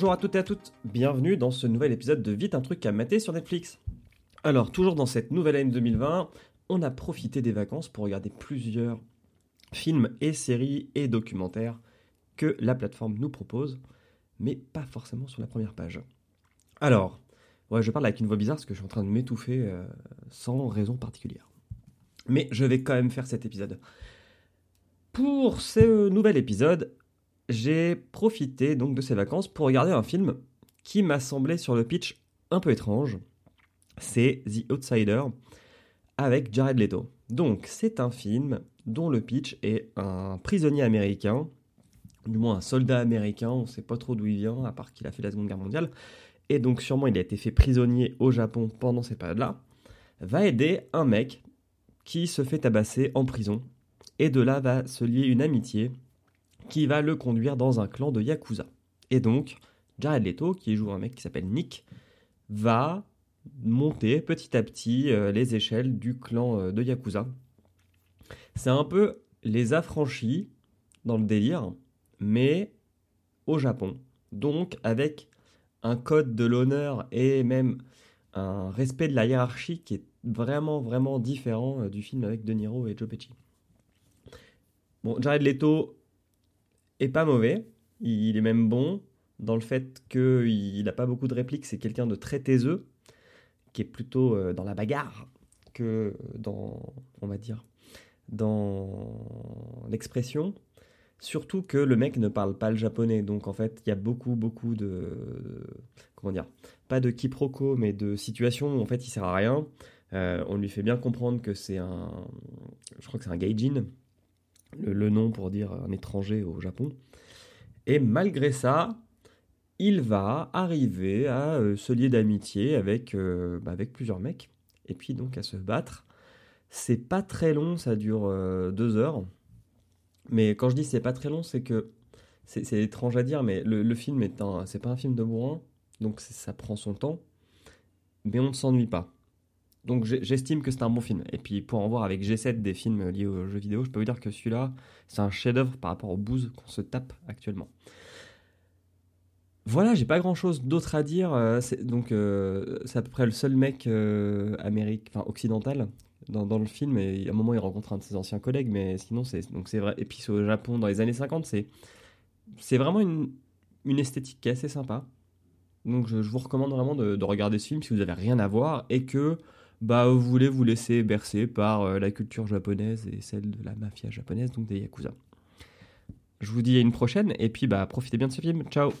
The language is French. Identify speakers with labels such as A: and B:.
A: Bonjour à toutes et à toutes, bienvenue dans ce nouvel épisode de Vite un truc à mater sur Netflix. Alors, toujours dans cette nouvelle année 2020, on a profité des vacances pour regarder plusieurs films et séries et documentaires que la plateforme nous propose, mais pas forcément sur la première page. Alors, ouais, je parle avec une voix bizarre parce que je suis en train de m'étouffer euh, sans raison particulière. Mais je vais quand même faire cet épisode. Pour ce nouvel épisode, j'ai profité donc de ces vacances pour regarder un film qui m'a semblé sur le pitch un peu étrange. C'est The Outsider avec Jared Leto. Donc c'est un film dont le pitch est un prisonnier américain, du moins un soldat américain, on ne sait pas trop d'où il vient, à part qu'il a fait la Seconde Guerre mondiale, et donc sûrement il a été fait prisonnier au Japon pendant ces périodes-là, va aider un mec qui se fait tabasser en prison, et de là va se lier une amitié qui va le conduire dans un clan de Yakuza. Et donc, Jared Leto, qui joue un mec qui s'appelle Nick, va monter petit à petit euh, les échelles du clan euh, de Yakuza. C'est un peu les affranchis dans le délire, mais au Japon. Donc avec un code de l'honneur et même un respect de la hiérarchie qui est vraiment vraiment différent euh, du film avec De Niro et Joe Pesci. Bon, Jared Leto est pas mauvais, il est même bon dans le fait qu'il n'a pas beaucoup de répliques, c'est quelqu'un de très taiseux, qui est plutôt euh, dans la bagarre que dans, on va dire, dans l'expression. Surtout que le mec ne parle pas le japonais, donc en fait, il y a beaucoup, beaucoup de, comment dire, pas de quiproquo, mais de situations où en fait il sert à rien. Euh, on lui fait bien comprendre que c'est un, je crois que c'est un gaijin, le, nom pour dire un étranger au Japon. Et malgré ça, il va arriver à euh, se lier d'amitié avec, euh, bah, avec plusieurs mecs, et puis donc à se battre. C'est pas très long, ça dure euh, deux heures. Mais quand je dis c'est pas très long, c'est que c'est étrange à dire, mais le, film est c'est pas un film de bourrin, donc ça prend son temps, mais on ne s'ennuie pas. Donc j'estime que c'est un bon film. Et puis pour en voir avec G7 des films liés aux jeux vidéo, je peux vous dire que celui-là, c'est un chef-d'œuvre par rapport au booze qu'on se tape actuellement. Voilà, j'ai pas grand chose d'autre à dire. Euh, donc euh, c'est à peu près le seul mec euh, enfin occidental dans, le film. Et à un moment, il rencontre un de ses anciens collègues, mais sinon c'est vrai. Et puis au Japon dans les années 50, c'est vraiment une, une esthétique qui est assez sympa. Donc je, vous recommande vraiment de, de, regarder ce film si vous avez rien à voir et que bah, vous voulez vous laisser bercer par euh, la culture japonaise et celle de la mafia japonaise, donc des Yakuza. Je vous dis à une prochaine, et puis bah, profitez bien de ce film. Ciao